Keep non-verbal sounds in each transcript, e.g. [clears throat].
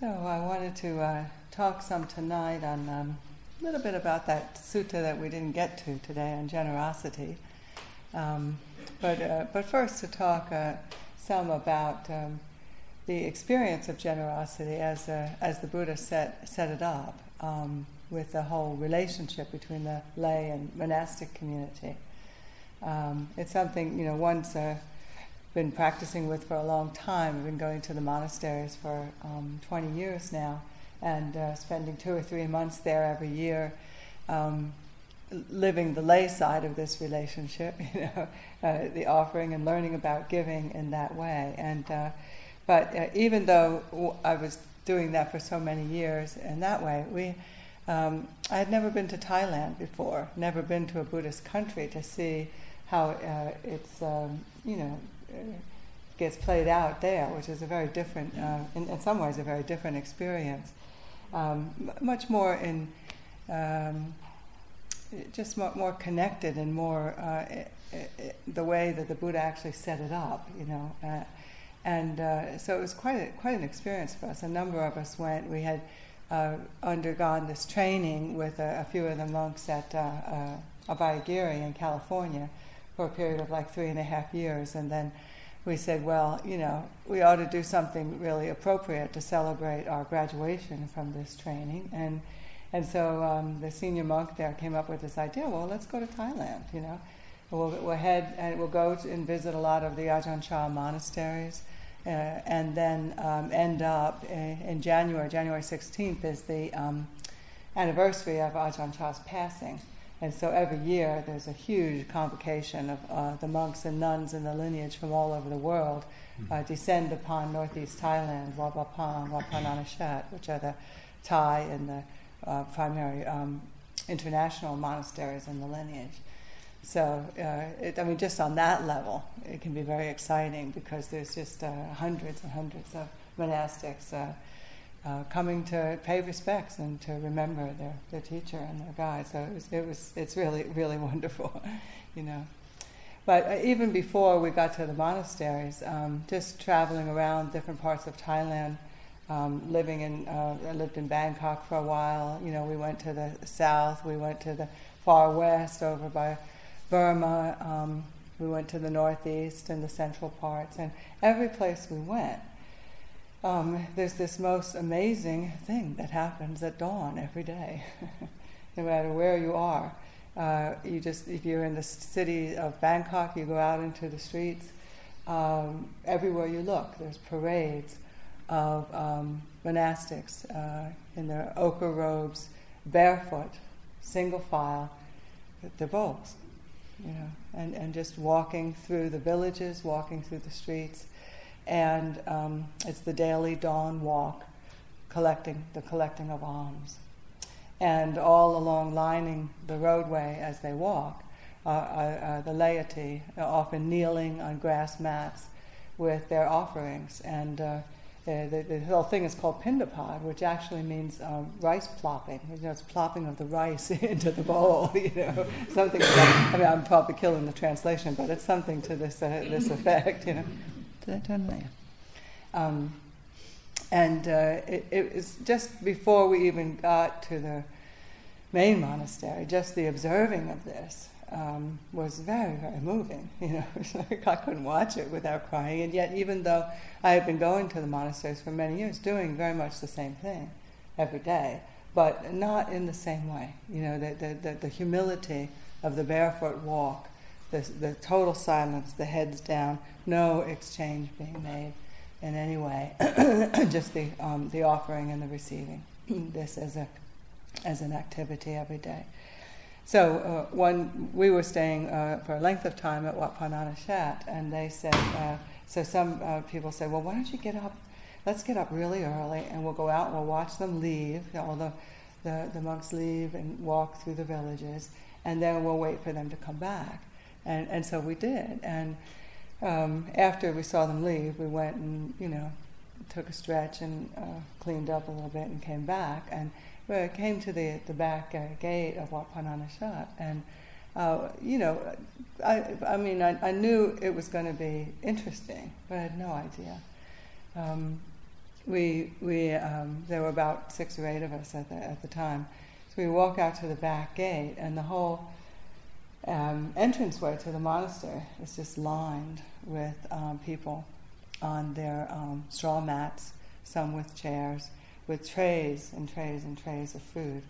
So I wanted to uh, talk some tonight on um, a little bit about that sutta that we didn't get to today on generosity. Um, but, uh, but first to talk uh, some about um, the experience of generosity as, uh, as the Buddha set, set it up um, with the whole relationship between the lay and monastic community. Um, it's something, you know, once been practicing with for a long time. I've been going to the monasteries for um, 20 years now and uh, spending two or three months there every year, um, living the lay side of this relationship, [laughs] you know, uh, the offering and learning about giving in that way. And uh, but uh, even though I was doing that for so many years in that way, we um, I had never been to Thailand before, never been to a Buddhist country to see how uh, it's um, you know gets played out there, which is a very different, uh, in, in, some ways, a very different experience. Um, m- much more in, um, just more, more, connected and more uh, it, it, the way that the Buddha actually set it up, you know. Uh, and uh, so it was quite a, quite an experience for us. A number of us went. We had uh, undergone this training with a, a, few of the monks at uh, Abhayagiri in California for a period of like three and a half years, and then we said, well, you know, we ought to do something really appropriate to celebrate our graduation from this training. And, and so um, the senior monk there came up with this idea well, let's go to Thailand, you know. We'll, we'll head and we'll go and visit a lot of the Ajahn Chah monasteries. Uh, and then um, end up in, in, January, January 16th is the um, anniversary of Ajahn Chah's passing. And so every year there's a huge convocation of uh, the monks and nuns in the lineage from all over the world uh, hmm. descend upon northeast Thailand, Wat Pah Pong, Wat Pah Nanachat, which are the Thai and the uh, primary um, international monasteries in the lineage. So, uh, it, I mean, just on that level, it can be very exciting because there's just uh, hundreds and hundreds of monastics uh, coming to pay respects and to remember their, their teacher and their guide. So it was, it was it's really really [laughs] wonderful, you know. But uh, even before we got to the monasteries, um, just traveling around different parts of Thailand, um, living in uh, I lived in Bangkok for a while. You know, we went to the south, we went to the far west over by Burma. Um, we went to the northeast and the central parts, and every place we went, um, there's this most amazing thing that happens at dawn every day, [laughs] no matter where you are. Uh, you just, if you're in the city of Bangkok, you go out into the streets. Um, everywhere you look, there's parades of um, monastics uh, in their ochre robes, barefoot, single file, bowls, you know, and, and just walking through the villages, walking through the streets and um, it's the daily dawn walk, collecting the collecting of alms, and all along lining the roadway as they walk, uh, uh, the laity often kneeling on grass mats with their offerings, and uh, the, the, whole thing is called pindapad, which actually means um, rice plopping. You know, it's plopping of the rice [laughs] into the bowl. [laughs] You know, something. Like, I mean, I'm probably killing the translation, but it's something to this uh, this effect. You know. I turn there? Um, and uh, it, it, was just before we even got to the main monastery, just the observing of this um, was very, very moving. [laughs] You know, like I couldn't watch it without crying. And yet, even though I had been going to the monasteries for many years, doing very much the same thing every day, but not in the same way. You know, the, the, the, the humility of the barefoot walk the, the total silence, the heads down, no exchange being made in any way, [clears throat] just the, um, the offering and the receiving. [clears throat] this as, a, as an activity every day. So uh, one, we were staying uh, for a length of time at Wat Nanachat, and they said, uh, so some uh, people said, well, why don't you get up, let's get up really early, and we'll go out and we'll watch them leave, all the, the, the monks leave and walk through the villages, and then we'll wait for them to come back. And, and so we did. And um, after we saw them leave, we went and, you know, took a stretch and uh, cleaned up a little bit and came back. And we came to the, the back uh, gate of Wat Pah Nanachat. And, uh, you know, I, I mean, I, I knew it was going to be interesting, but I had no idea. Um, we, we um, there were about six or eight of us at the, at the time. So we walk out to the back gate, and the whole um, entranceway to the monastery is just lined with um, people on their um, straw mats, some with chairs, with trays and trays and trays of food.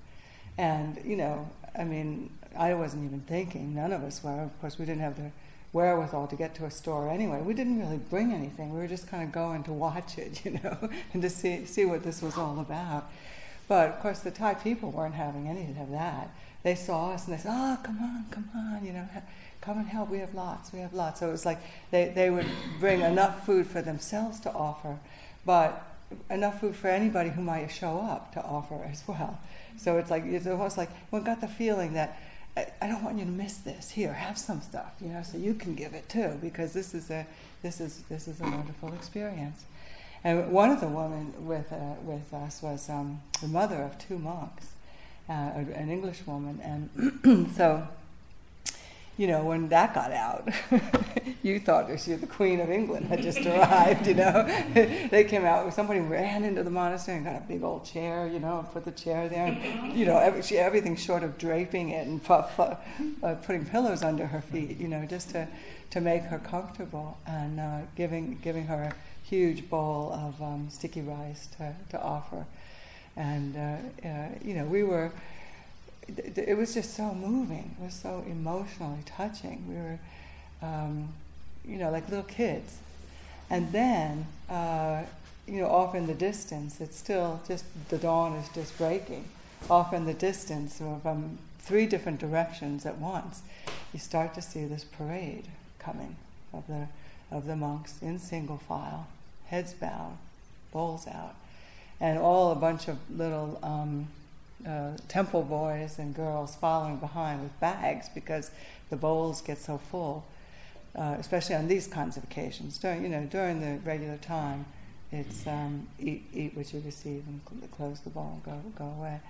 And, you know, I mean, I wasn't even thinking, none of us were. Of course, we didn't have the wherewithal to get to a store anyway. We didn't really bring anything. We were just kind of going to watch it, [laughs] you know, and to see, see what this was all about. But of course, the Thai people weren't having any of that. They saw us and they said, "Oh, come on, come on, you know, come and help. We have lots. We have lots." So it was like they, they would bring enough food for themselves to offer, but enough food for anybody who might show up to offer [laughs] as well. So it's like it's almost like we got the feeling that I, I don't want you to miss this. Here, have some stuff, you know, so you can give it too, because this is a this is this is a wonderful experience. And one of the women with uh, with us was um, the mother of two monks, uh, an English woman, and [clears throat] so you know, when that got out, [laughs] you thought she the Queen of England had just [laughs] arrived, you know. [laughs] they came out, somebody ran into the monastery and got a big old chair, you know, and put the chair there. And, you know, every, she, everything short of draping it and puff, uh, putting pillows under her feet, you know, just to, to make her comfortable and uh, giving, giving her a huge bowl of um, sticky rice to, to offer. And, uh, uh, you know, we were it was just so moving. It was so emotionally touching. We were, um, you know, like little kids. And then, uh, you know, off in the distance, it's still just the dawn is just breaking. Off in the distance, from three different directions at once, you start to see this parade coming of the of the monks in single file, heads bowed, bowls out, and all a bunch of little. Um, uh, temple boys and girls following behind with bags because the bowls get so full, uh, especially on these kinds of occasions. During you know during the regular time, it's um, eat eat what you receive and cl- close the bowl and go go away.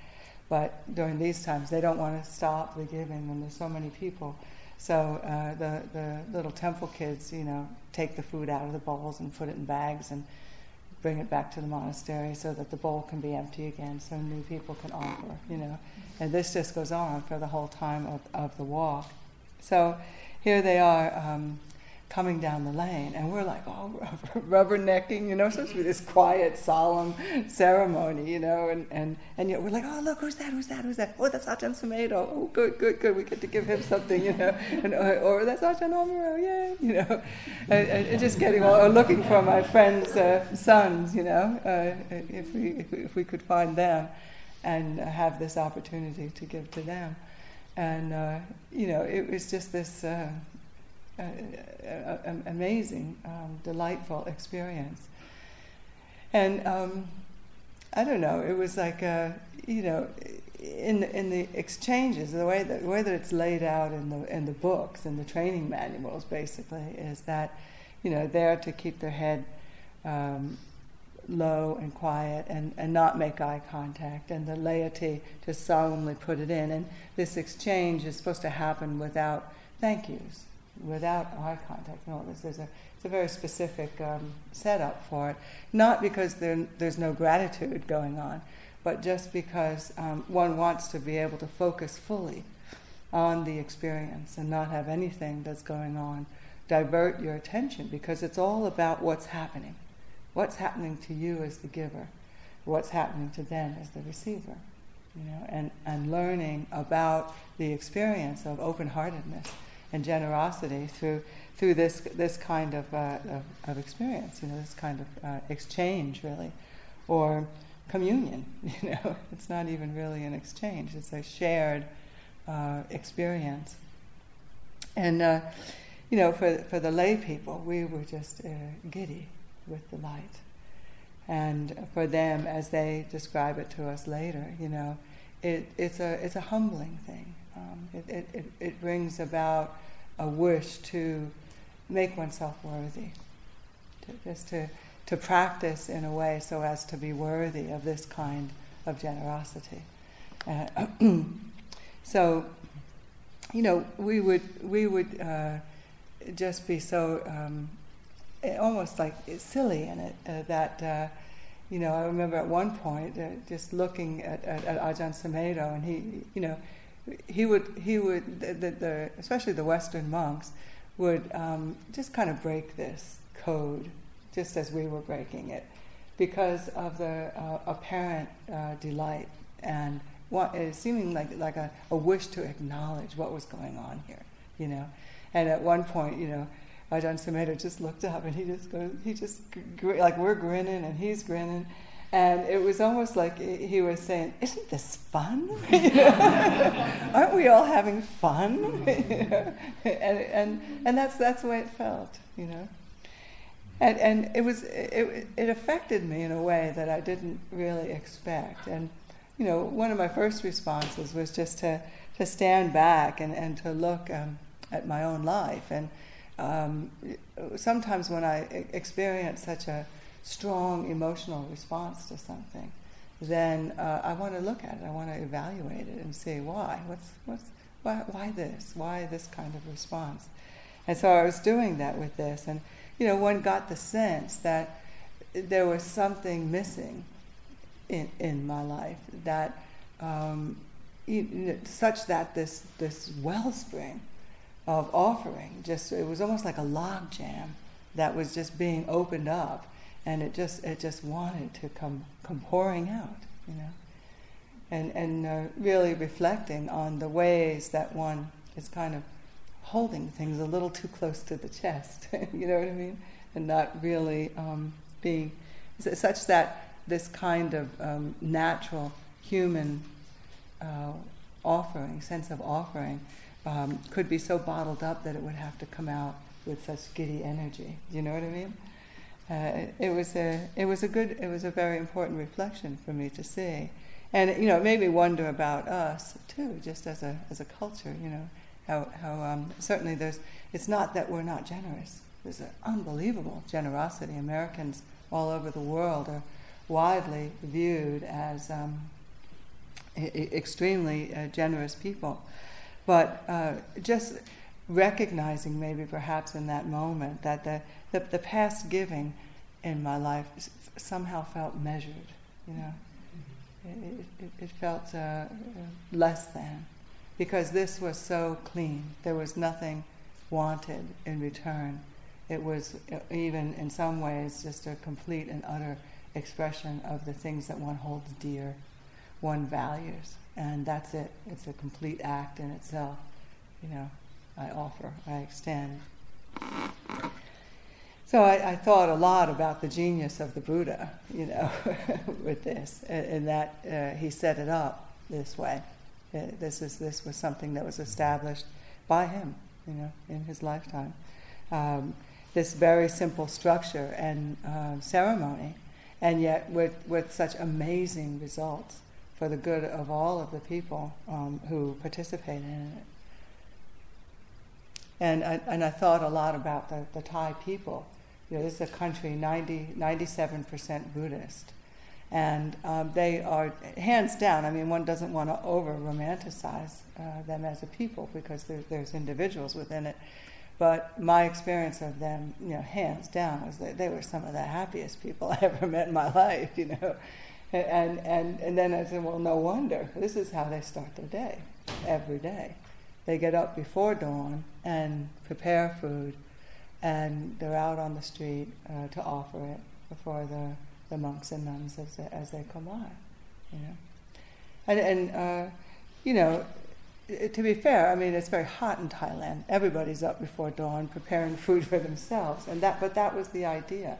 But during these times, they don't want to stop the giving when there's so many people. So uh, the the little temple kids, you know, take the food out of the bowls and put it in bags and bring it back to the monastery so that the bowl can be empty again so new people can offer, you know. And this just goes on for the whole time of, of the walk. So here they are um, coming down the lane, and we're like, oh, [laughs] rubber, rubbernecking, you know, supposed to be this quiet, solemn ceremony, you know, and, and, and yet we're like, oh, look, who's that, who's that, who's that? Oh, that's Ajahn Sumedho. Oh, good, good, good, we get to give him something, you know, [laughs] and, or, or that's Ajahn Amaro, yay, [laughs] you know, and, and just getting, or looking for my friend's uh, sons, you know, uh, if, we, if, we, if we could find them and have this opportunity to give to them. And, uh, you know, it was just this uh, uh, amazing, um, delightful experience. And um, I don't know, it was like, a, you know, in the, in the exchanges, the way that the way that it's laid out in the in the books and the training manuals, basically, is that, you know, there to keep their head um, low and quiet and, and not make eye contact, and the laity to solemnly put it in. And this exchange is supposed to happen without thank yous without eye contact and all this. There's a, it's a very specific um, setup for it. Not because there, there's no gratitude going on, but just because um, one wants to be able to focus fully on the experience and not have anything that's going on divert your attention because it's all about what's happening. What's happening to you as the giver, what's happening to them as the receiver. You know, and, and learning about the experience of open heartedness and generosity through through this this kind of, uh, of, of, experience, you know, this kind of uh, exchange, really, or communion. [laughs] You know, it's not even really an exchange; it's a shared uh, experience. And uh, you know, for for the lay people, we were just uh, giddy with delight, and for them, as they describe it to us later, you know, it, it's a it's a humbling thing. Um, it, it, it, brings about a wish to make oneself worthy, to, just to, to practice in a way so as to be worthy of this kind of generosity. Uh, [clears throat] so, you know, we would we would uh, just be so um, almost like silly in it uh, that uh, you know, I remember at one point uh, just looking at, at, at Ajahn Sumedho, and he, you know, he would, he would, the, the, the especially the Western monks, would um, just kind of break this code, just as we were breaking it, because of the uh, apparent uh, delight and what, uh, seeming like like a, a wish to acknowledge what was going on here, you know. And at one point, you know, Ajahn Sumedho just looked up and he just goes, he just, gr- like we're grinning and he's grinning. And it was almost like he was saying, Isn't this fun? [laughs] [laughs] Aren't we all having fun? [laughs] and, and, and that's, that's the way it felt, you know. And, and it, was, it, it affected me in a way that I didn't really expect. And, you know, one of my first responses was just to, to stand back and, and to look um, at my own life. And um, sometimes when I experience such a strong emotional response to something, then uh, I want to look at it. I want to evaluate it and see why. What's what's why, why this? Why this kind of response? And so I was doing that with this, and you know, one got the sense that there was something missing in in my life that um, such that this this wellspring of offering. Just it was almost like a log jam that was just being opened up and it just it just wanted to come come pouring out, you know, and and uh, really reflecting on the ways that one is kind of holding things a little too close to the chest, [laughs] you know what I mean, and not really um, being such that this kind of um, natural human uh, offering, sense of offering, um, could be so bottled up that it would have to come out with such giddy energy. Do You know what I mean? uh, it was a it was a good it was a very important reflection for me to see, and you know it made me wonder about us too, just as a as a culture. You know how how um, certainly there's it's not that we're not generous. There's an unbelievable generosity. Americans all over the world are widely viewed as um, I- extremely uh, generous people, but uh, just recognizing maybe perhaps in that moment that the, the, the past giving in my life somehow felt measured, you know. It, it, it felt uh, less than because this was so clean. There was nothing wanted in return. It was uh, even in some ways just a complete and utter expression of the things that one holds dear, one values, and that's it. It's a complete act in itself, you know. I offer, I extend. So I, I, thought a lot about the genius of the Buddha, you know, [laughs] with this, and that uh, he set it up this way. Uh, this is this was something that was established by him, you know, in his lifetime. Um, this very simple structure and uh, ceremony, and yet with with such amazing results for the good of all of the people um, who participated in it. And I, and I thought a lot about the, the Thai people. You know, this is a country 90, 97% Buddhist. And um, they are, hands down, I mean, one doesn't want to over romanticize uh, them as a people because there, there's individuals within it. But my experience of them, you know, hands down, was that they were some of the happiest people [laughs] I ever met in my life, you know. And, and, and then I said, well, no wonder. This is how they start their day, every day. They get up before dawn and prepare food, and they're out on the street uh, to offer it before the, the monks and nuns as they, as they come by, you know. And, and uh, you know, to be fair, I mean, it's very hot in Thailand. Everybody's up before dawn preparing food for themselves. And that, but that was the idea.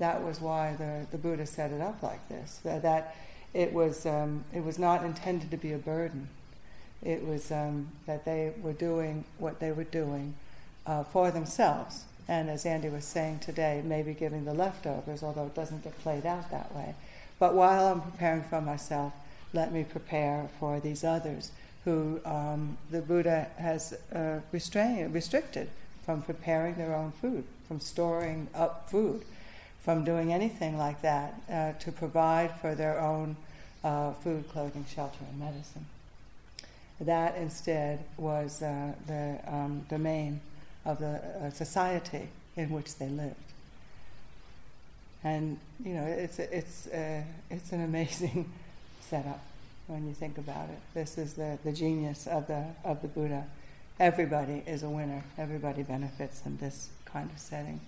That was why the, the Buddha set it up like this, that it was, um, it was not intended to be a burden. It was um, that they were doing what they were doing uh, for themselves. And as Andy was saying today, maybe giving the leftovers, although it doesn't get played out that way. But while I'm preparing for myself, let me prepare for these others who um, the Buddha has uh, restrained, restricted from preparing their own food, from storing up food, from doing anything like that uh, to provide for their own uh, food, clothing, shelter, and medicine. That instead was uh, the um, domain of the uh, society in which they lived. And you know, it's it's uh, it's an amazing [laughs] setup when you think about it. This is the, the genius of the of the Buddha. Everybody is a winner. Everybody benefits in this kind of setting.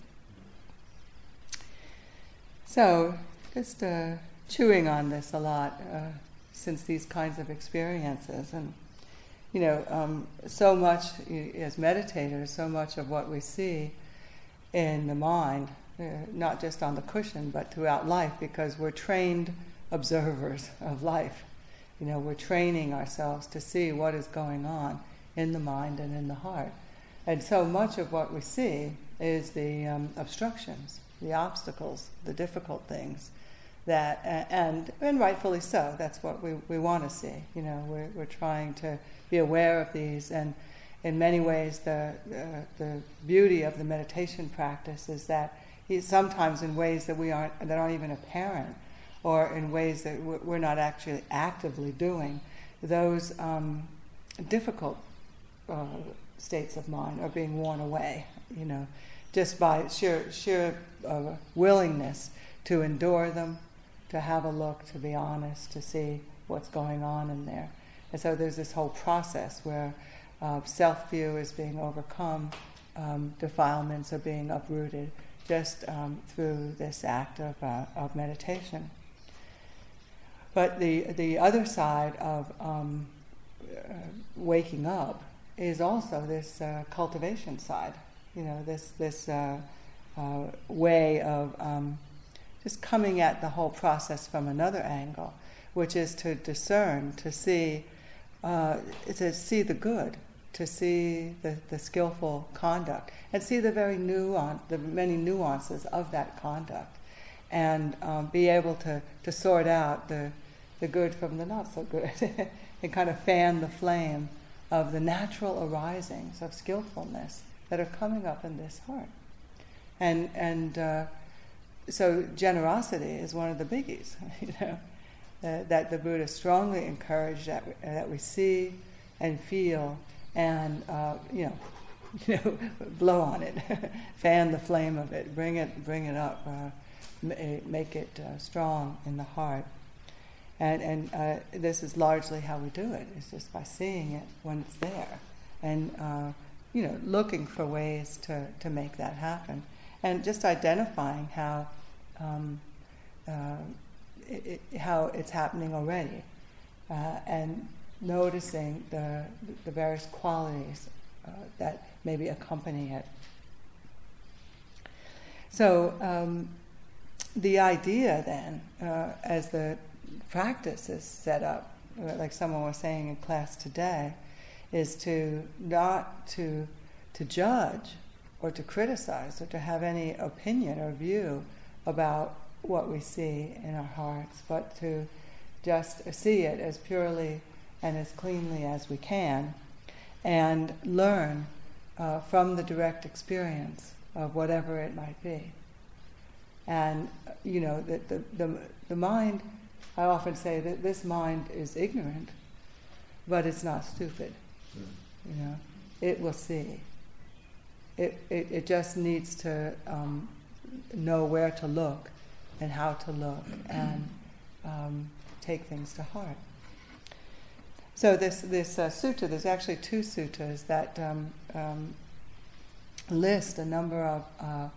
So, just uh, chewing on this a lot uh, since these kinds of experiences, and you know, um, so much as meditators, so much of what we see in the mind, uh, not just on the cushion, but throughout life, because we're trained observers [laughs] of life. You know, we're training ourselves to see what is going on in the mind and in the heart. And so much of what we see is the um, obstructions, the obstacles, the difficult things that, and, and rightfully so, that's what we, we want to see. You know, we're, we're trying to be aware of these and in many ways, the, uh, the beauty of the meditation practice is that sometimes in ways that we aren't that aren't even apparent, or in ways that we're not actually actively doing, those um, difficult uh, states of mind are being worn away. You know, just by sheer sheer uh, willingness to endure them, to have a look, to be honest, to see what's going on in there. And so there's this whole process where uh, self view is being overcome, um, defilements are being uprooted just um, through this act of, uh, of meditation. But the, the other side of um, uh, waking up is also this uh, cultivation side, you know, this, this uh, uh, way of um, just coming at the whole process from another angle, which is to discern, to see, to see the good to see the, the skillful conduct and see the very nuance, the many nuances of that conduct, and um, be able to, to sort out the, the good from the not so good, [laughs] and kind of fan the flame of the natural arisings of skillfulness that are coming up in this heart. And, and uh, so generosity is one of the biggies, [laughs] you know, uh, that the Buddha strongly encouraged that we, that we see and feel and uh, you know, [laughs] you know, blow on it, [laughs] fan the flame of it, bring it, bring it up, uh, eh, make it uh, strong in the heart. And, and uh, this is largely how we do it. It's just by seeing it when it's there, and uh, you know, looking for ways to, to make that happen, and just identifying how um, uh, it, how it's happening already, and noticing the, the various qualities uh, that maybe accompany it. So, um, the idea then, uh, as the practice is set up, uh, like someone was saying in class today, is to not to to judge or to criticize or to have any opinion or view about what we see in our hearts, but to just see it as purely and as cleanly as we can, and learn uh, from the direct experience of whatever it might be. And, you know, the, the, the, the mind, I often say that this mind is ignorant, but it's not stupid. You it will see. It, it, it just needs to um, know where to look and how to look and um, take things to heart. So this this uh, sutta, there's actually two suttas that um, um, list a number of uh,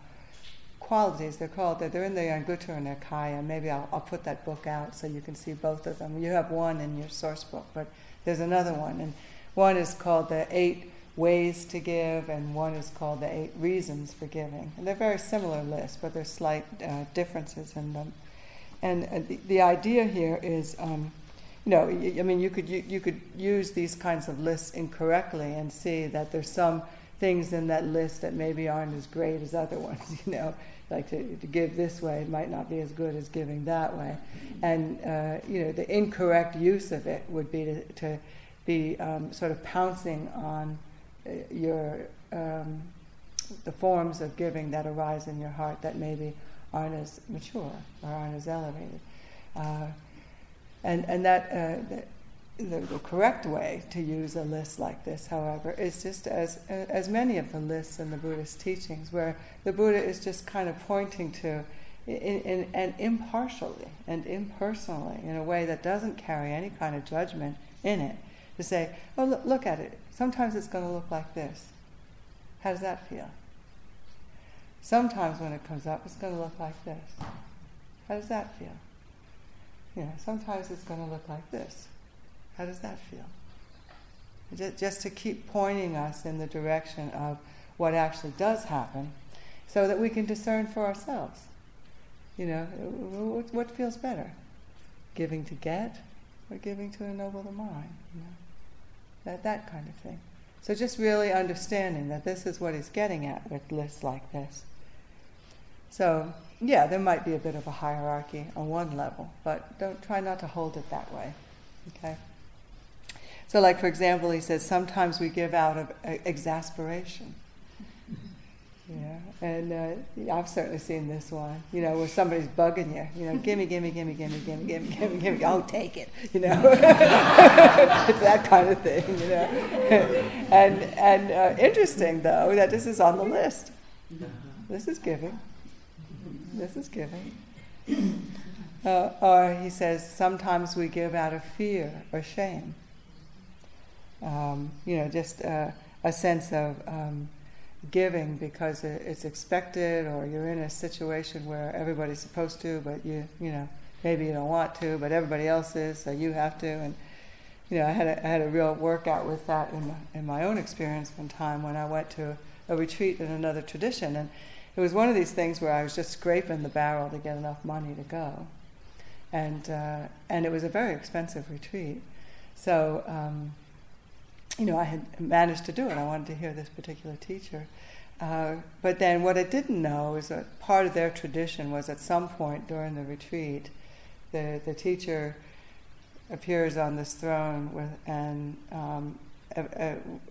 qualities. They're called they're in the Anguttara Nikaya. Maybe I'll, I'll put that book out so you can see both of them. You have one in your source book, but there's another one, and one is called the eight ways to give, and one is called the eight reasons for giving. And they're very similar lists, but there's slight uh, differences in them. And uh, the, the idea here is. Um, you know, I mean, you could you, you could use these kinds of lists incorrectly and see that there's some things in that list that maybe aren't as great as other [laughs] ones. You know, like to, to give this way might not be as good as giving that way, and uh, you know, the incorrect use of it would be to, to be um, sort of pouncing on uh, your um, the forms of giving that arise in your heart that maybe aren't as mature or aren't as elevated. Uh, and, and that, uh, the, the, correct way to use a list like this, however, is just as, as many of the lists in the Buddhist teachings, where the Buddha is just kind of pointing to in, in, and impartially and impersonally, in a way that doesn't carry any kind of judgment in it, to say, oh, look, look at it. Sometimes it's going to look like this. How does that feel? Sometimes when it comes up, it's going to look like this. How does that feel? You know, sometimes it's going to look like this. How does that feel? Just to keep pointing us in the direction of what actually does happen so that we can discern for ourselves. You know, what, feels better? Giving to get or giving to ennoble the mind? You know? That, that kind of thing. So just really understanding that this is what he's getting at with lists like this. So yeah, there might be a bit of a hierarchy on one level, but don't try not to hold it that way. Okay. So, like for example, he says sometimes we give out of uh, exasperation. Yeah, and uh, I've certainly seen this one. You know, where somebody's bugging you. You know, gimme, gimme, gimme, gimme, gimme, gimme, gimme, gimme. Oh, take it. You know, [laughs] it's that kind of thing. You know, [laughs] and and uh, interesting though that this is on the list. This is giving. This is giving. Uh, or he says sometimes we give out of fear or shame. Um, you know, just uh, a sense of. Um, giving because it's expected or you're in a situation where everybody's supposed to but you you know maybe you don't want to but everybody else is so you have to. And you know I had a, I had a real workout with that in my, in my own experience one time when I went to a retreat in another tradition. And it was one of these things where I was just scraping the barrel to get enough money to go. And uh, and it was a very expensive retreat. So um, you know, I had managed to do it. I wanted to hear this particular teacher. Uh, but then what I didn't know is that part of their tradition was at some point during the retreat, the, the teacher appears on this throne with, and um,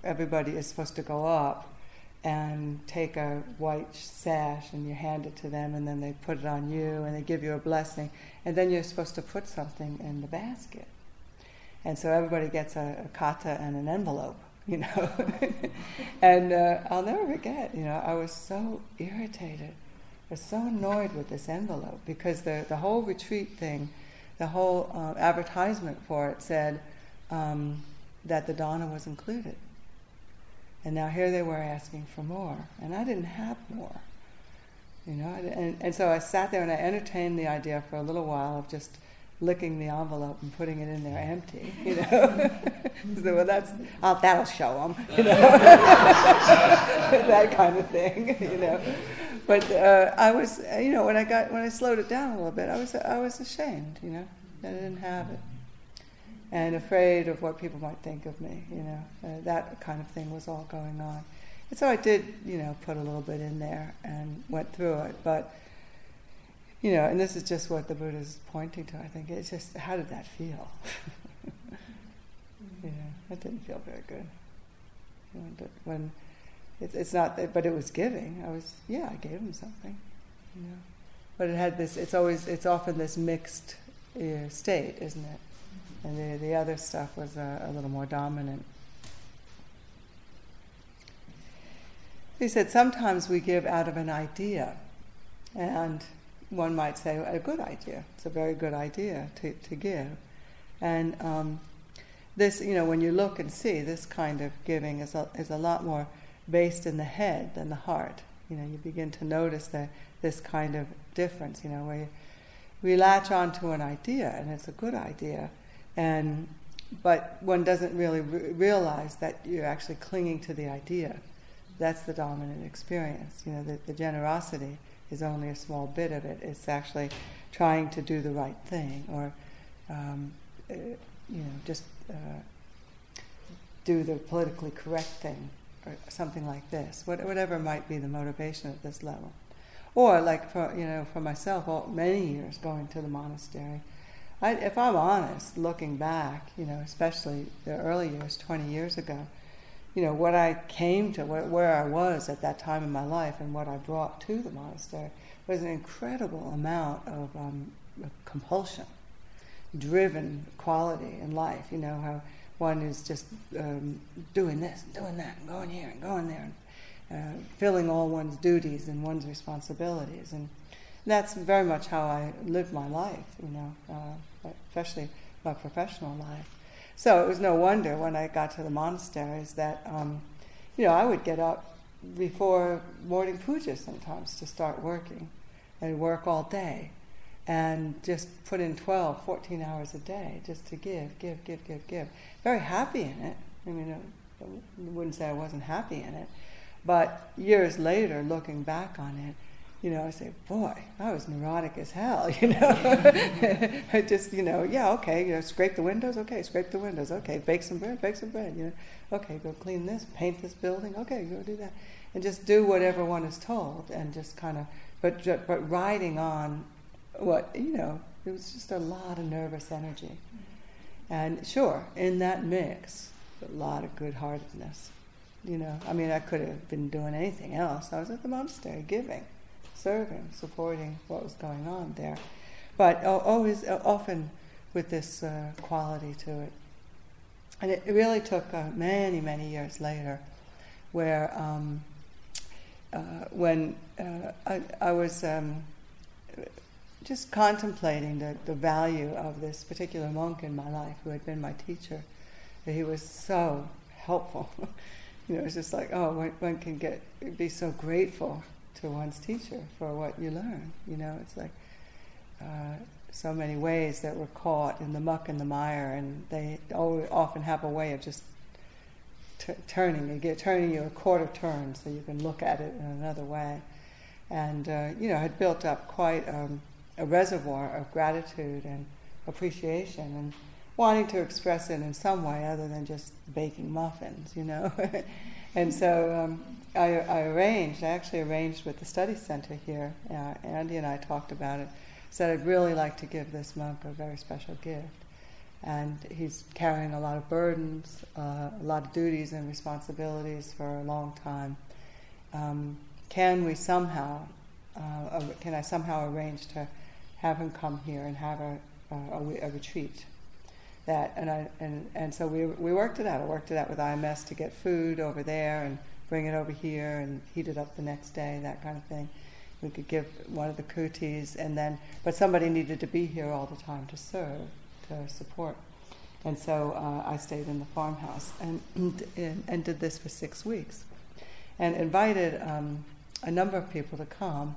everybody is supposed to go up and take a white sash and you hand it to them and then they put it on you and they give you a blessing and then you're supposed to put something in the basket. And so everybody gets a, a kata and an envelope, you know. [laughs] and uh, I'll never forget, you know, I was so irritated. I was so annoyed with this envelope because the, the whole retreat thing, the whole uh, advertisement for it said um, that the dana was included. And now here they were asking for more, and I didn't have more. You know, and, and so I sat there and I entertained the idea for a little while of just licking the envelope and putting it in there empty, you know. [laughs] so well, that's oh, that'll show them, you know, [laughs] that kind of thing, [laughs] you know. But uh, I was, you know, when I got when I slowed it down a little bit, I was I was ashamed, you know, that I didn't have it, and afraid of what people might think of me, you know. Uh, that kind of thing was all going on, and so I did, you know, put a little bit in there and went through it, but you know, and this is just what the Buddha is pointing to. I think it's just how did that feel? [laughs] yeah, that didn't feel very good. When, when it's, it's not, that, but it was giving. I was, yeah, I gave him something. You know, but it had this. It's always, it's often this mixed uh, state, isn't it? And the the other stuff was a, a little more dominant. He said sometimes we give out of an idea, and one might say a good idea. It's a very good idea to, to give. And um, this, you know, when you look and see, this kind of giving is a, is a lot more based in the head than the heart. You know, you begin to notice that this kind of difference, you know, where you, we latch onto an idea and it's a good idea, and but one doesn't really re- realize that you're actually clinging to the idea. That's the dominant experience, you know, the, the generosity is only a small bit of it. It's actually trying to do the right thing or, um, uh, you know, just uh, do the politically correct thing or something like this, whatever might be the motivation at this level. Or like for, you know, for myself, all, many years going to the monastery, I, if I'm honest, looking back, you know, especially the early years, 20 years ago, you know, what I came to, where, where I was at that time in my life, and what I brought to the monastery was an incredible amount of, um, compulsion, driven quality in life. You know, how one is just um, doing this and doing that and going here and going there and uh, filling all one's duties and one's responsibilities. And that's very much how I lived my life, you know, uh, especially my professional life. So it was no wonder when I got to the monasteries that, um, you know, I would get up before morning puja sometimes to start working and work all day and just put in 12, 14 hours a day just to give, give, give, give, give. Very happy in it. I mean, I wouldn't say I wasn't happy in it. But years later, looking back on it, you know, I say, boy, I was neurotic as hell, [laughs] you know. [laughs] I just, you know, yeah, okay, you know, scrape the windows, okay, scrape the windows, okay, bake some bread, bake some bread, you know, okay, go clean this, paint this building, okay, go do that. And just do whatever one is told and just kind of, but, but riding on what, you know, it was just a lot of nervous energy. And sure, in that mix, a lot of good heartedness. You know, I mean, I could have been doing anything else. I was at the monastery giving serving, supporting what was going on there. But always, uh, often with this uh, quality to it. And it, really took uh, many, many years later where um, uh, when uh, I, I, was um, just contemplating the, the value of this particular monk in my life who had been my teacher. He was so [laughs] helpful. you know, it's just like, oh, one, one can get be so grateful to one's teacher for what you learn. You know, it's like uh, so many ways that we're caught in the muck and the mire, and they often have a way of just t- turning you get turning you a quarter turn so you can look at it in another way. And uh, you know, had built up quite um, a reservoir of gratitude and appreciation, and wanting to express it in some way other than just baking muffins. You know. [laughs] and so um, I, I, arranged, I actually arranged with the study center here, uh, Andy and I talked about it, said I'd really like to give this monk a very special gift. And he's carrying a lot of burdens, uh, a lot of duties and responsibilities for a long time. Um, can we somehow, uh, can I somehow arrange to have him come here and have a, a, a retreat that and I and, and so we we worked it out. I worked it out with IMS to get food over there and bring it over here and heat it up the next day, that kind of thing. We could give one of the kutis and then but somebody needed to be here all the time to serve, to support. And so uh, I stayed in the farmhouse and, [clears throat] and, and did this for six weeks, and invited um, a number of people to come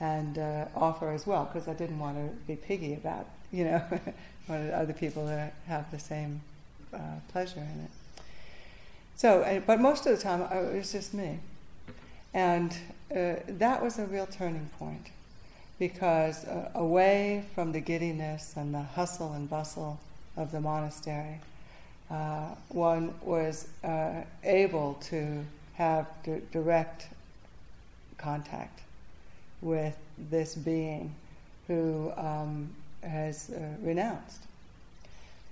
and uh, offer as well because I didn't want to be piggy about you know [laughs] wanted other people to have the same uh, pleasure in it. So, but most of the time uh, it was just me, and uh, that was a real turning point because uh, away from the giddiness and the hustle and bustle of the monastery, uh, one was uh, able to have d- direct contact with this being who um, has uh, renounced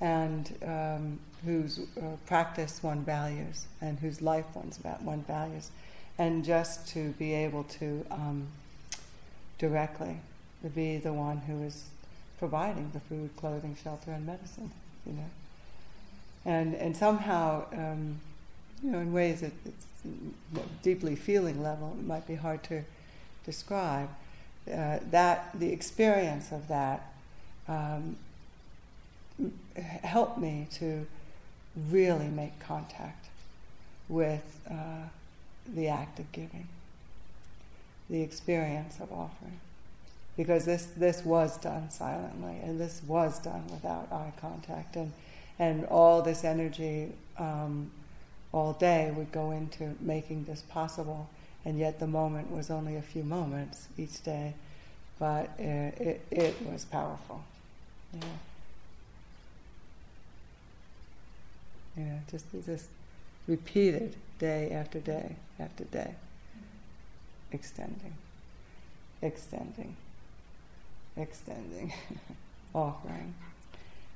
and um, whose uh, practice one values and whose life one's one values, and just to be able to um, directly to be the one who is providing the food, clothing, shelter, and medicine, you know, and and somehow, um, you know, in ways that it's deeply feeling level, it might be hard to describe. Uh, that the experience of that um, helped me to really make contact with uh, the act of giving, the experience of offering. Because this, this was done silently, and this was done without eye contact, and, and all this energy um, all day would go into making this possible, and yet the moment was only a few moments each day, but it, it, it was powerful. Yeah. Yeah, just just repeated day after day after day, extending, extending, extending, [laughs] offering,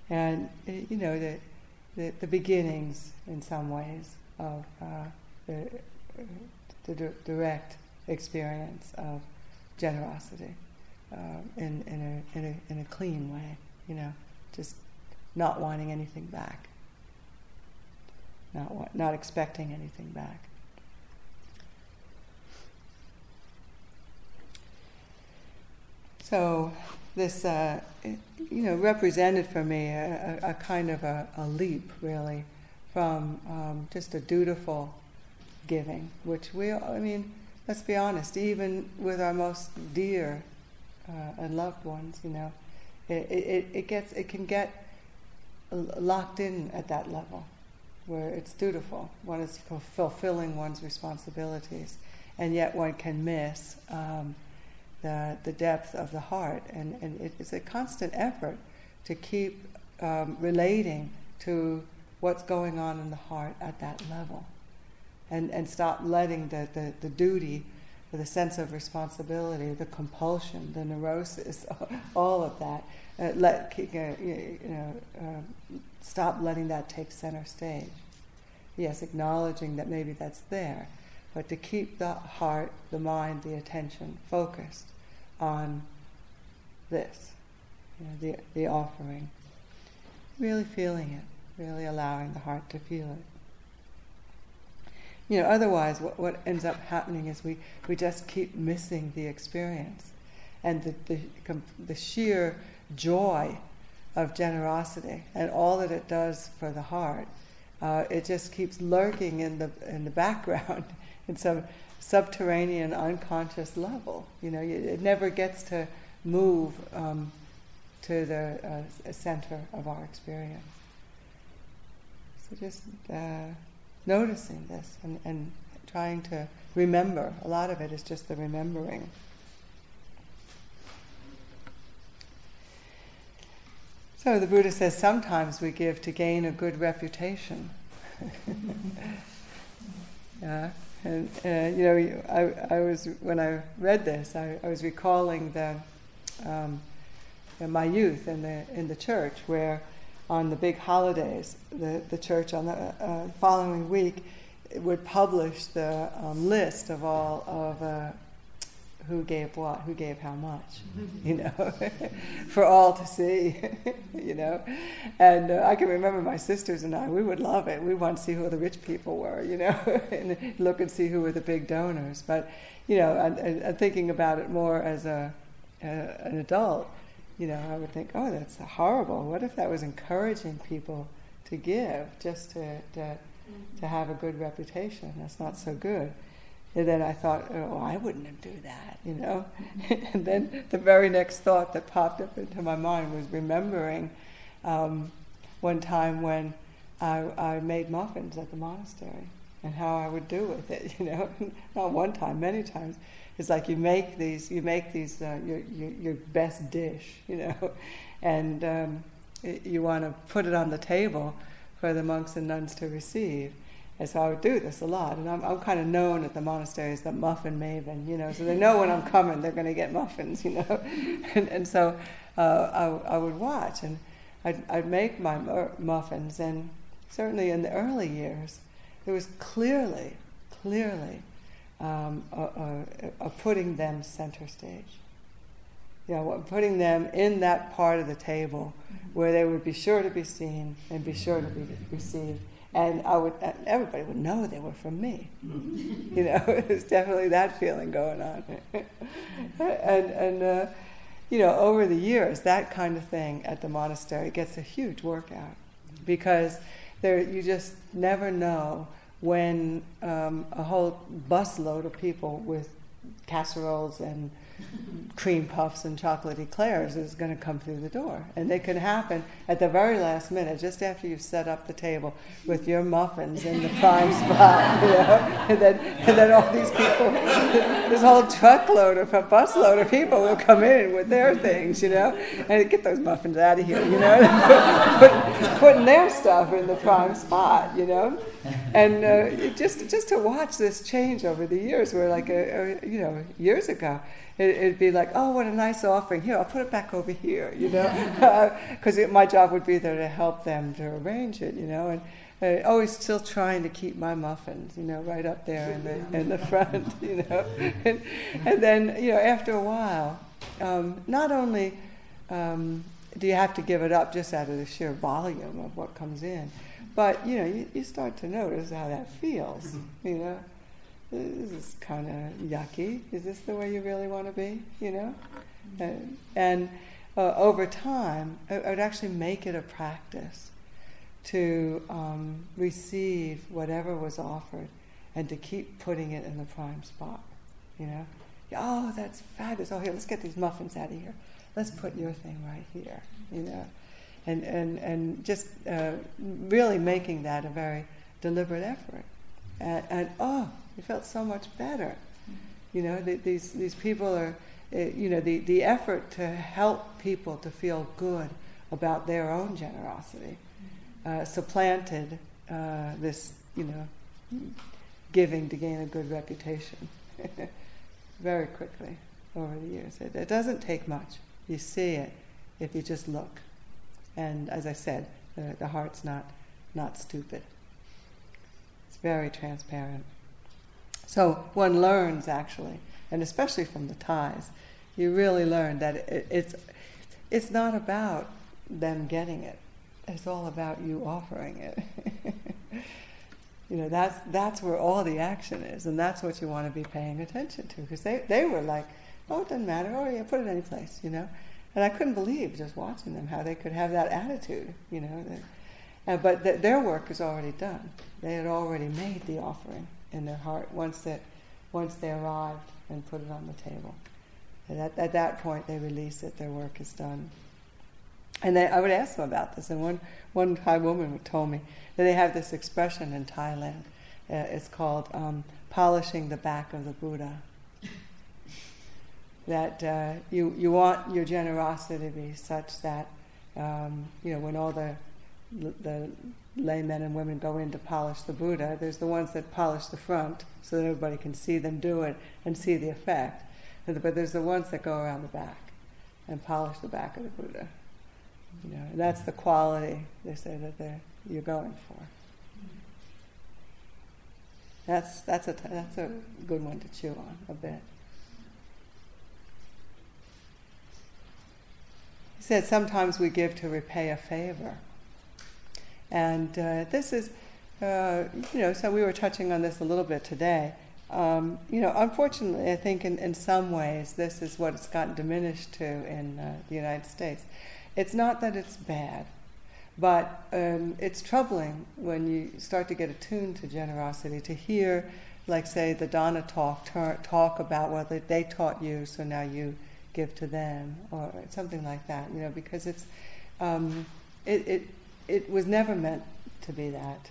and you know the, the, the beginnings in some ways of uh, the, the direct experience of generosity uh, in in a, in a in a clean way you know, just not wanting anything back, not, not expecting anything back. So this, uh, you know, represented for me a, a, a kind of a, a, leap, really, from um, just a dutiful giving, which we, I mean, let's be honest, even with our most dear uh, and loved ones, you know, it, it, it gets, it can get locked in at that level where it's dutiful, one is fulfilling one's responsibilities, and yet one can miss um, the, the depth of the heart. And, and it's a constant effort to keep um, relating to what's going on in the heart at that level. And, and stop letting the, the, the duty, the sense of responsibility, the compulsion, the neurosis, [laughs] all of that, uh, let, you know, uh, stop letting that take center stage. Yes, acknowledging that maybe that's there, but to keep the heart, the mind, the attention focused on this, you know, the, the offering. Really feeling it, really allowing the heart to feel it. You know, otherwise, what, what ends up happening is we, we just keep missing the experience. And the, the, the sheer joy of generosity and all that it does for the heart, uh, it just keeps lurking in the, in the background [laughs] in some subterranean, unconscious level. You know, it never gets to move um, to the uh, center of our experience. So just uh, noticing this and, and trying to remember. A lot of it is just the remembering. So the Buddha says sometimes we give to gain a good reputation. [laughs] yeah. And uh, you know, I, I was when I read this, I, I was recalling the um, my youth in the in the church, where on the big holidays, the the church on the uh, following week would publish the um, list of all of uh, who gave what, who gave how much, [laughs] you know, [laughs] for all to see, [laughs] you know. And uh, I can remember my sisters and I, we would love it. We want to see who the rich people were, you know, and look and see who were the big donors. But, you know, thinking about it more as a, uh, an adult, you know, I would think, oh, that's horrible. What if that was encouraging people to give just to, to, to have a good reputation? That's not so good. And then I thought, oh, I wouldn't do that, you know. [laughs] and then the very next thought that popped up into my mind was remembering um, one time when I, I made muffins at the monastery and how I would do with it, [laughs] you know. Not one time, many times. It's like you make these, you make these uh, your, your, your best dish, you know, [laughs] and um, it, you want to put it on the table for the monks and nuns to receive. And so I would do this a lot. And I'm, I'm kind of known at the monastery as the muffin maven, you know, so they know when I'm coming, they're going to get muffins, you know. [laughs] and, and so uh, I, I would watch and I'd, I'd make my muffins. And certainly in the early years, it was clearly, clearly um, putting them center stage. You know, putting them in that part of the table where they would be sure to be seen and be sure to be received and I would everybody would know they were from me. you know, [laughs] there's definitely that feeling going on. and and uh, you know, over the years, that kind of thing at the monastery gets a huge workout because there you just never know when um, a whole busload of people with casseroles and cream puffs and chocolate eclairs is going to come through the door. And they can happen at the very last minute, just after you've set up the table with your muffins in the [laughs] prime spot, you know. And then, and then all these people, [laughs] this whole truckload of a busload of people will come in with their things, you know, and get those muffins out of here, you know, [laughs] put, putting their stuff in the prime spot, you know. And uh, just just to watch this change over the years, where like a, a you know years ago it, would be like, oh, what a nice offering. Here, I'll put it back over here, you know, [laughs] because my job would be there to help them to arrange it, you know, and. Uh, always still trying to keep my muffins, you know, right up there in the in the front, [laughs] you know, and, and then you know after a while, um, not only um, do you have to give it up just out of the sheer volume of what comes in, but you know you, you start to notice how that feels, you know, this is kind of yucky. Is this the way you really want to be? You know? And, and uh, over time, I, I, would actually make it a practice to um, receive whatever was offered and to keep putting it in the prime spot. You know, oh, that's fabulous. Oh, here, let's get these muffins out of here. Let's put your thing right here. You know, and and and just uh, really making that a very deliberate effort. And, and oh, it felt so much better. You know, the, these these people are, uh, you know, the the effort to help people to feel good about their own generosity uh, supplanted uh, this, you know, giving to gain a good reputation [laughs] very quickly over the years. It, it, doesn't take much. You see it if you just look. And as I said, the, the heart's not, not stupid. It's very transparent. So one learns actually, and especially from the Thais, you really learn that it, it's, it's not about them getting it. It's all about you offering it. [laughs] you know, that's, that's where all the action is, and that's what you want to be paying attention to. Because they, they were like, oh, it doesn't matter, oh, yeah, put it any place, you know. And I couldn't believe, just watching them, how they could have that attitude, you know. That, uh, but th- their work is already done. They had already made the offering in their heart once, that, once they arrived and put it on the table. And at, at that point, they release it, their work is done. And they, I would ask them about this, and one, one Thai woman told me that they have this expression in Thailand. Uh, it's called um, polishing the back of the Buddha. that uh, you, you want your generosity to be such that, um, you know, when all the, the laymen and women go in to polish the Buddha, there's the ones that polish the front so that everybody can see them do it and see the effect. But there's the ones that go around the back and polish the back of the Buddha. You know, that's the quality they say that you're going for. That's that's a that's a good one to chew on a bit. He said sometimes we give to repay a favor, and uh, this is, uh, you know, so we were touching on this a little bit today. Um, you know, unfortunately, I think in, in some ways this is what it's gotten diminished to in uh, the United States. It's not that it's bad, but um, it's troubling when you start to get attuned to generosity, to hear, like, say, the Dana talk, talk about what well, they taught you, so now you give to them, or something like that, you know, because it's, um, it, it, it was never meant to be that,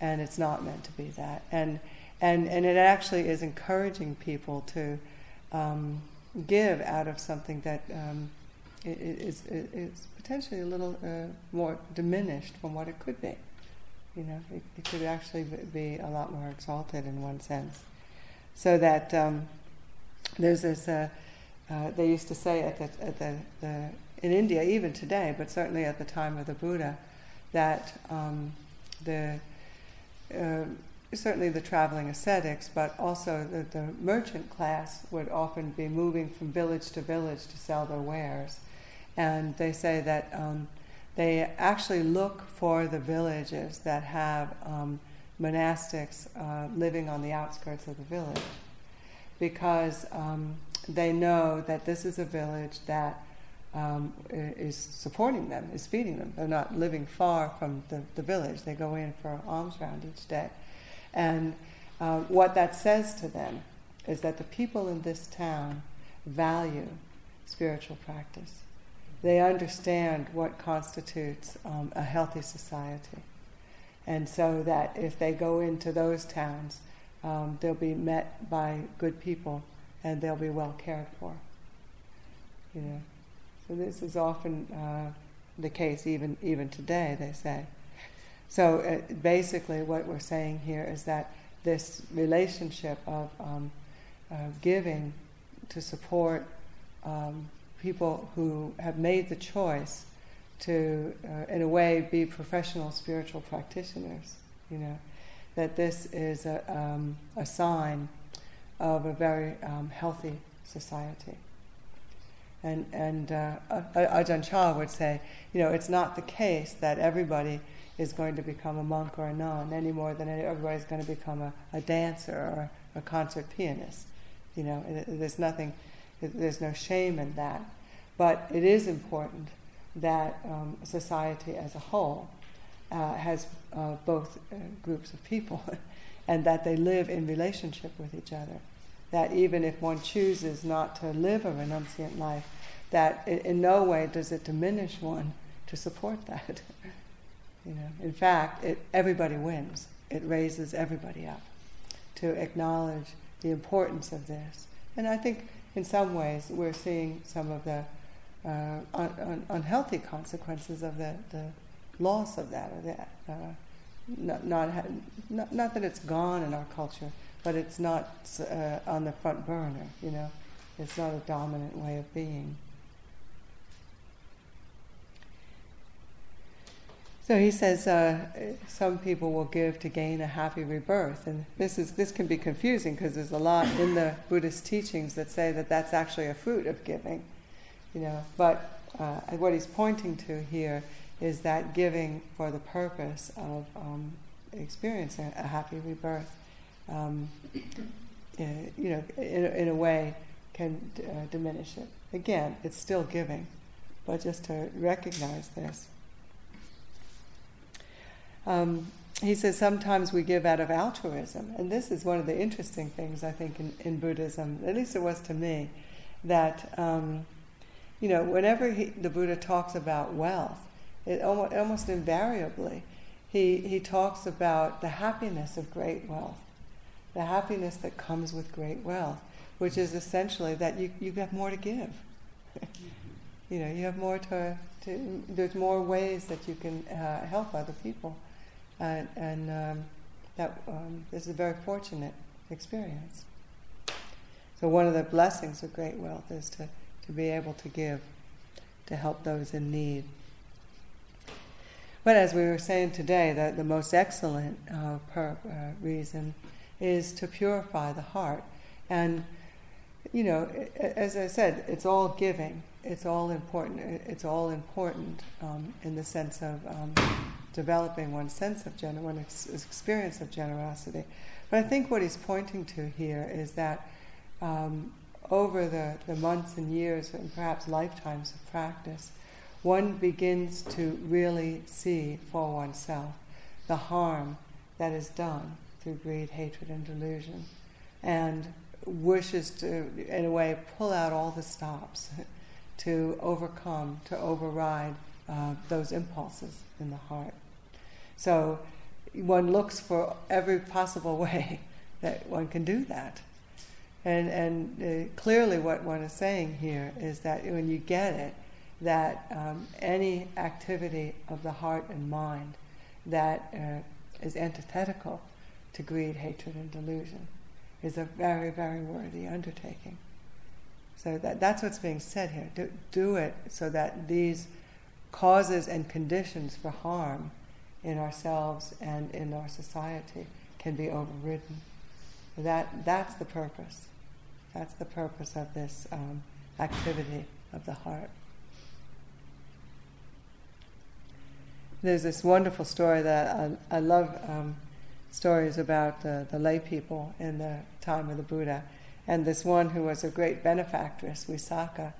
and it's not meant to be that. And, and, and it actually is encouraging people to um, give out of something that um, is, is potentially a little uh, more diminished from what it could be. You know, it, it, could actually be a lot more exalted in one sense. So that um, there's this, uh, uh, they used to say at, the, at the, the, in India, even today, but certainly at the time of the Buddha, that um, the uh, certainly the traveling ascetics, but also the, the merchant class would often be moving from village to village to sell their wares. And they say that um, they actually look for the villages that have um, monastics uh, living on the outskirts of the village. Because um, they know that this is a village that um, is supporting them, is feeding them. They're not living far from the, the village. They go in for alms round each day. And uh, what that says to them is that the people in this town value spiritual practice they understand what constitutes um, a healthy society. And so that if they go into those towns, um, they'll be met by good people and they'll be well cared for. You know, so this is often uh, the case even even today. They say. So uh, basically, what we're saying here is that this relationship of um, uh, giving to support um, people who have made the choice to, uh, in a way, be professional spiritual practitioners. You know, that this is a, um, a sign of a very um, healthy society. And, and uh, Ajahn Chah would say, you know, it's not the case that everybody is going to become a monk or a nun any more than everybody's going to become a, a dancer or a concert pianist. You know, there's nothing There's no shame in that. But it is important that um, society as a whole uh, has uh, both uh, groups of people [laughs] and that they live in relationship with each other. That even if one chooses not to live a renunciant life, that in no way does it diminish one to support that. [laughs] you know, in fact, it, everybody wins. It raises everybody up to acknowledge the importance of this. And I think in some ways we're seeing some of the uh, un- un- unhealthy consequences of the, the loss of that, or that. Uh, not, not, not, not, that it's gone in our culture, but it's not uh, on the front burner, you know. It's not a dominant way of being. So he says uh, some people will give to gain a happy rebirth, and this is this can be confusing because there's a lot in the Buddhist teachings that say that that's actually a fruit of giving, you know. But uh, what he's pointing to here is that giving for the purpose of um, experiencing a happy rebirth, um, uh, you know, in, in, a way can uh, diminish it. Again, it's still giving, but just to recognize this. Um, he says sometimes we give out of altruism, and this is one of the interesting things I think in, in Buddhism, at least it was to me, that um, you know whenever he, the Buddha talks about wealth, it almost, almost invariably he he talks about the happiness of great wealth, the happiness that comes with great wealth, which is essentially that you you have more to give. [laughs] you know, you have more to, to there's more ways that you can uh, help other people and, and um, that um, this is a very fortunate experience. So one of the blessings of great wealth is to, to be able to give, to help those in need. But as we were saying today, that the most excellent uh, per, uh, reason is to purify the heart. And, you know, as I said, it's all giving. It's all important. It's all important um, in the sense of um, developing one's sense of one's experience of generosity. But I think what he's pointing to here is that um, over the, the months and years and perhaps lifetimes of practice, one begins to really see for oneself the harm that is done through greed, hatred, and delusion, and wishes to, in a way, pull out all the stops [laughs] to overcome, to override uh, those impulses in the heart. So one looks for every possible [laughs] way that one can do that. And, and uh, clearly, what one is saying here is that when you get it, that um, any activity of the heart and mind that uh, is antithetical to greed, hatred, and delusion is a very, very worthy undertaking. So that, that's what's being said here. Do, do it so that these causes and conditions for harm in ourselves and in our society can be overridden. That, that's the purpose. That's the purpose of this um, activity of the heart. There's this wonderful story that I, I love um, stories about the, the lay people in the time of the Buddha. And this one who was a great benefactress, Visakha,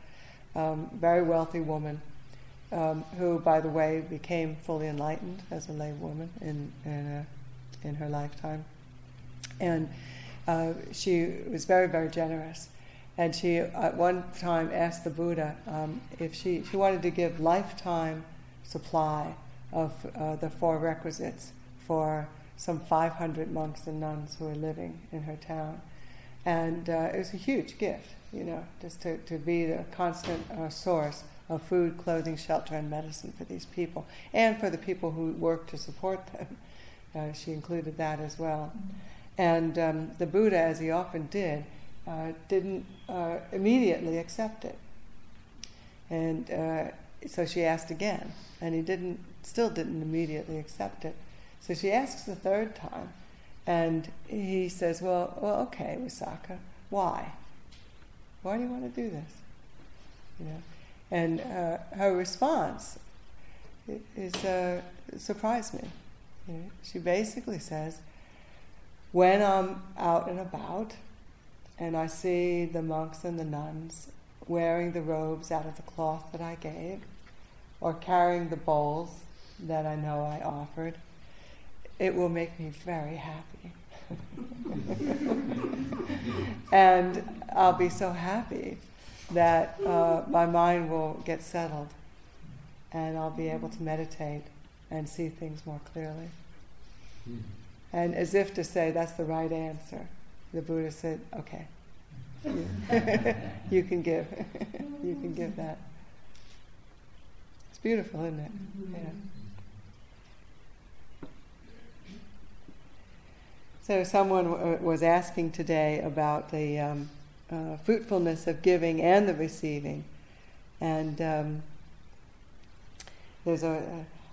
um, very wealthy woman, um, who, by the way, became fully enlightened as a lay woman in, in, a, in her lifetime. And uh, she was very, very generous. And she, at one time, asked the Buddha um, if she, she wanted to give lifetime supply of uh, the four requisites for some 500 monks and nuns who were living in her town. And uh, it was a huge gift, you know, just to, to be the constant uh, source of food, clothing, shelter, and medicine for these people, and for the people who work to support them. Uh, she included that as well. And um, the Buddha, as he often did, uh, didn't uh, immediately accept it. And uh, so she asked again, and he didn't, still didn't immediately accept it. So she asks the third time, and he says, "Well, well, okay, Visakha, why? Why do you want to do this? You know." And uh, her response is uh, surprised me. You know, she basically says, when I'm out and about, and I see the monks and the nuns wearing the robes out of the cloth that I gave, or carrying the bowls that I know I offered, it will make me very happy. [laughs] and I'll be so happy that uh, my mind will get settled and I'll be able to meditate and see things more clearly. Mm. And as if to say, that's the right answer, the Buddha said, okay, you, [laughs] you can give. [laughs] you can give that. It's beautiful, isn't it? Mm-hmm. Yeah. So, someone w- was asking today about the um, uh, fruitfulness of giving and the receiving. And um, there's a, uh,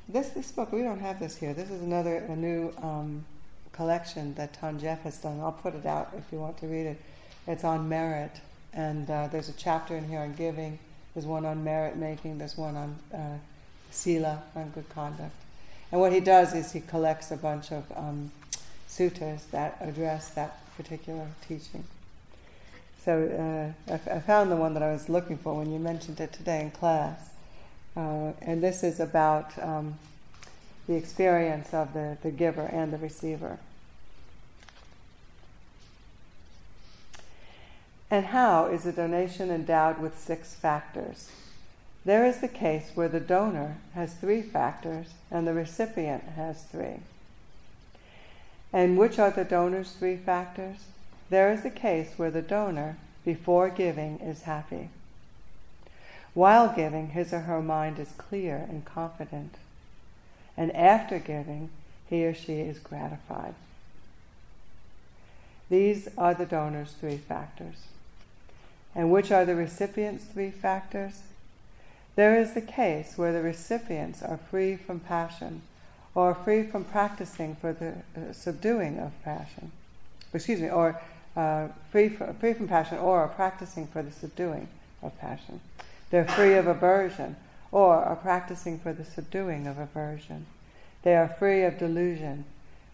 this, this book, we don't have this here. This is another, a new um, collection that Than Geoff has done. I'll put it out if you want to read it. It's on merit. And uh, there's a chapter in here on giving. There's one on merit making. There's one on uh, sila, on good conduct. And what he does is he collects a bunch of um, suttas that address that particular teaching. So uh, I, I, found the one that I was looking for when you mentioned it today in class. Uh, and this is about um, the experience of the, the giver and the receiver. And how is a donation endowed with six factors? There is the case where the donor has three factors and the recipient has three. And which are the donor's three factors? There is the case where the donor, before giving, is happy. While giving, his or her mind is clear and confident. And after giving, he or she is gratified. These are the donor's three factors. And which are the recipient's three factors? There is the case where the recipients are free from passion or free from practicing for the uh, subduing of passion. Excuse me, or uh, free, from, free from passion or are practicing for the subduing of passion. They're free of aversion or are practicing for the subduing of aversion. They are free of delusion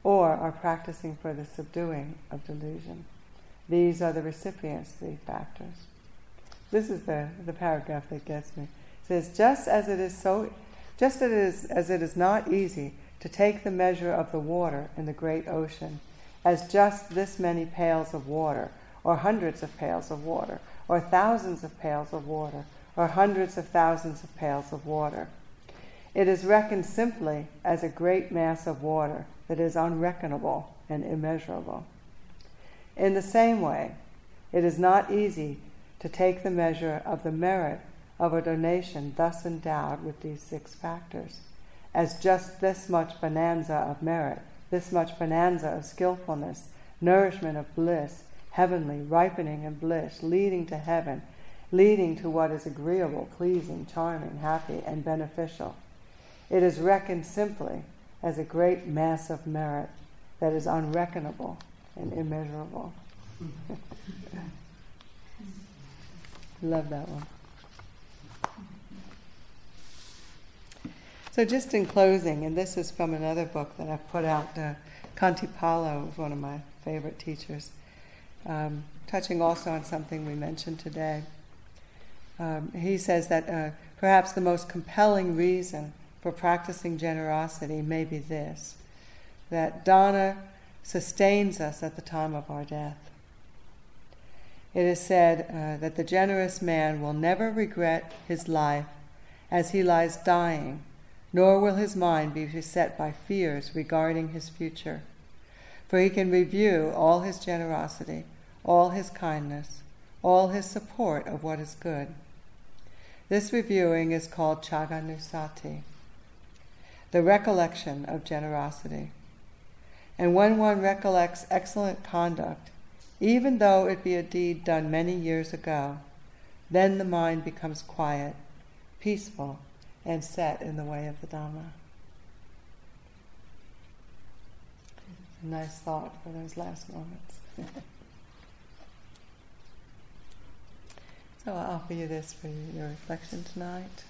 or are practicing for the subduing of delusion. These are the recipient's three factors. This is the, the paragraph that gets me. It says, just as it is so just as it is, as it is not easy to take the measure of the water in the great ocean as just this many pails of water, or hundreds of pails of water, or thousands of pails of water, or hundreds of thousands of pails of water. It is reckoned simply as a great mass of water that is unreckonable and immeasurable. In the same way, it is not easy to take the measure of the merit of a donation thus endowed with these six factors as just this much bonanza of merit, this much bonanza of skillfulness, nourishment of bliss, heavenly, ripening of bliss, leading to heaven, leading to what is agreeable, pleasing, charming, happy, and beneficial. It is reckoned simply as a great mass of merit that is unreckonable and immeasurable. [laughs] Love that one. So, just in closing, and this is from another book that I've put out, uh, Khantipalo was one of my favorite teachers, um, touching also on something we mentioned today. Um, he says that uh, perhaps the most compelling reason for practicing generosity may be this that dana sustains us at the time of our death. It is said uh, that the generous man will never regret his life as he lies dying nor will his mind be beset by fears regarding his future. For he can review all his generosity, all his kindness, all his support of what is good. This reviewing is called Chagganusati, the recollection of generosity. And when one recollects excellent conduct, even though it be a deed done many years ago, then the mind becomes quiet, peaceful, and set in the way of the Dhamma. Nice thought for those last moments. [laughs] so I offer you this for your reflection tonight.